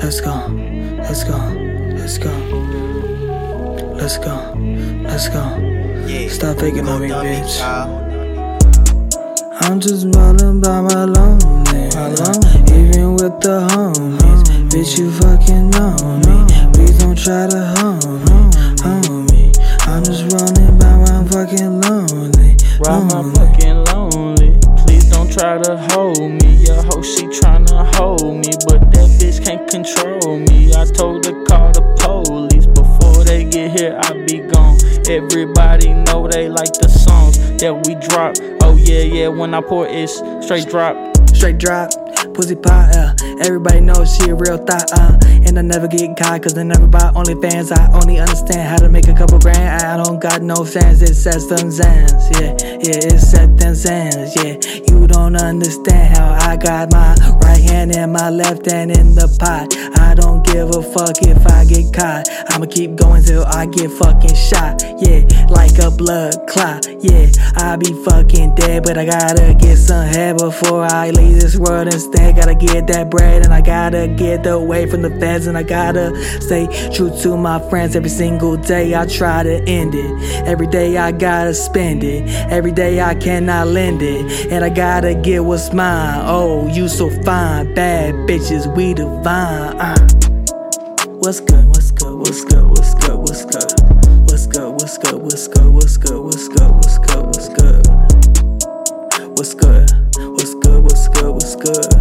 Let's go, let's go, let's go, let's go, let's go. Stop faking on me, bitch. I'm just rolling by my lonely, even with the homies. Bitch, you fucking know me. Please don't try to hold me, hold me. I'm just running by my fucking lonely, Ride my fucking lonely. Try to hold me. Your hoe, she tryna hold me, but that bitch can't control me. I told her call the police before they get here. I be gone. Everybody know they like the songs that we drop. Oh yeah, yeah. When I pour it straight drop. Straight drop, pussy pie, uh. Everybody knows she a real thought, uh. And I never get caught, cause I never buy OnlyFans. I only understand how to make a couple grand. I don't got no fans, it sets them zans, yeah. Yeah, it set them zans, yeah. You don't understand how I got my right hand and my left hand in the pot. I don't give a fuck if I get caught. I'ma keep going till I get fucking shot, yeah. Like a blood clot, yeah. I be fucking dead, but I gotta get some head before I leave this world instead. Gotta get that bread and I gotta get away from the feds and I gotta stay true to my friends every single day. I try to end it. Every day I gotta spend it. Every day I cannot lend it. And I gotta get what's mine. Oh, you so fine. Bad bitches, we divine. Uh. What's good? What's good? What's good? What's good?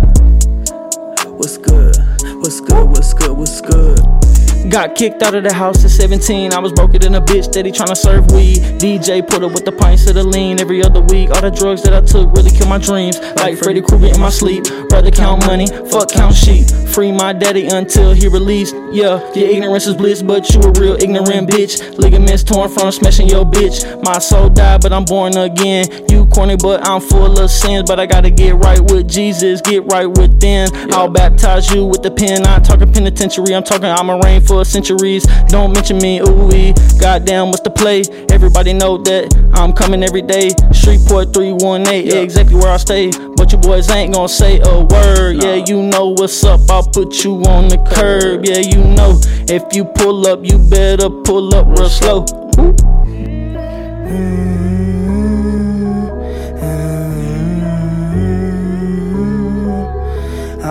What's good? What's good? What's good? What's good? Got kicked out of the house at 17. I was broken than a bitch, steady tryna serve weed. DJ put up with the pints of the lean every other week. All the drugs that I took really killed my dreams. Like Freddy Krueger in my sleep. Rather count money, fuck count sheep. Free my daddy until he released. Yeah, your ignorance is bliss, but you a real ignorant bitch. Ligaments torn from smashing your bitch. My soul died, but I'm born again. You corny, but I'm full of sins. But I gotta get right with Jesus, get right within. I'll baptize you with the pen. I'm talking penitentiary, I'm talking I'm a rain centuries. Don't mention me, ooh wee. Goddamn, what's the play? Everybody know that I'm coming every day. Shreveport 318, yeah. exactly where I stay. But you boys ain't gonna say a word. Yeah, you know what's up. I'll put you on the curb. Yeah, you know if you pull up, you better pull up real slow.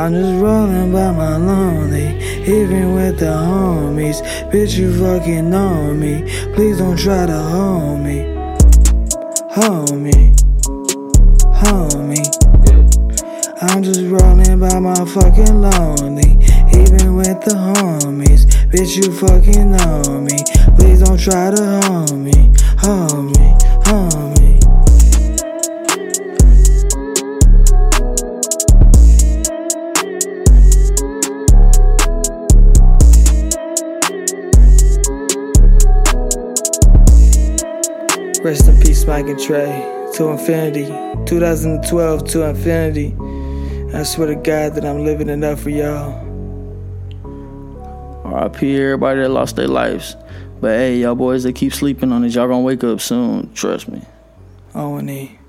I'm just rolling by my lonely, even with the homies. Bitch, you fucking know me. Please don't try to hold me. Hold me. Hold me. I'm just rolling by my fucking lonely, even with the homies. Bitch, you fucking know me. Please don't try to hold me. Hold me. Hold me. Rest in peace, Mike and Trey. To infinity. 2012 to infinity. I swear to God that I'm living enough for y'all. RIP everybody that lost their lives. But hey, y'all boys that keep sleeping on it, y'all gonna wake up soon. Trust me. O and E.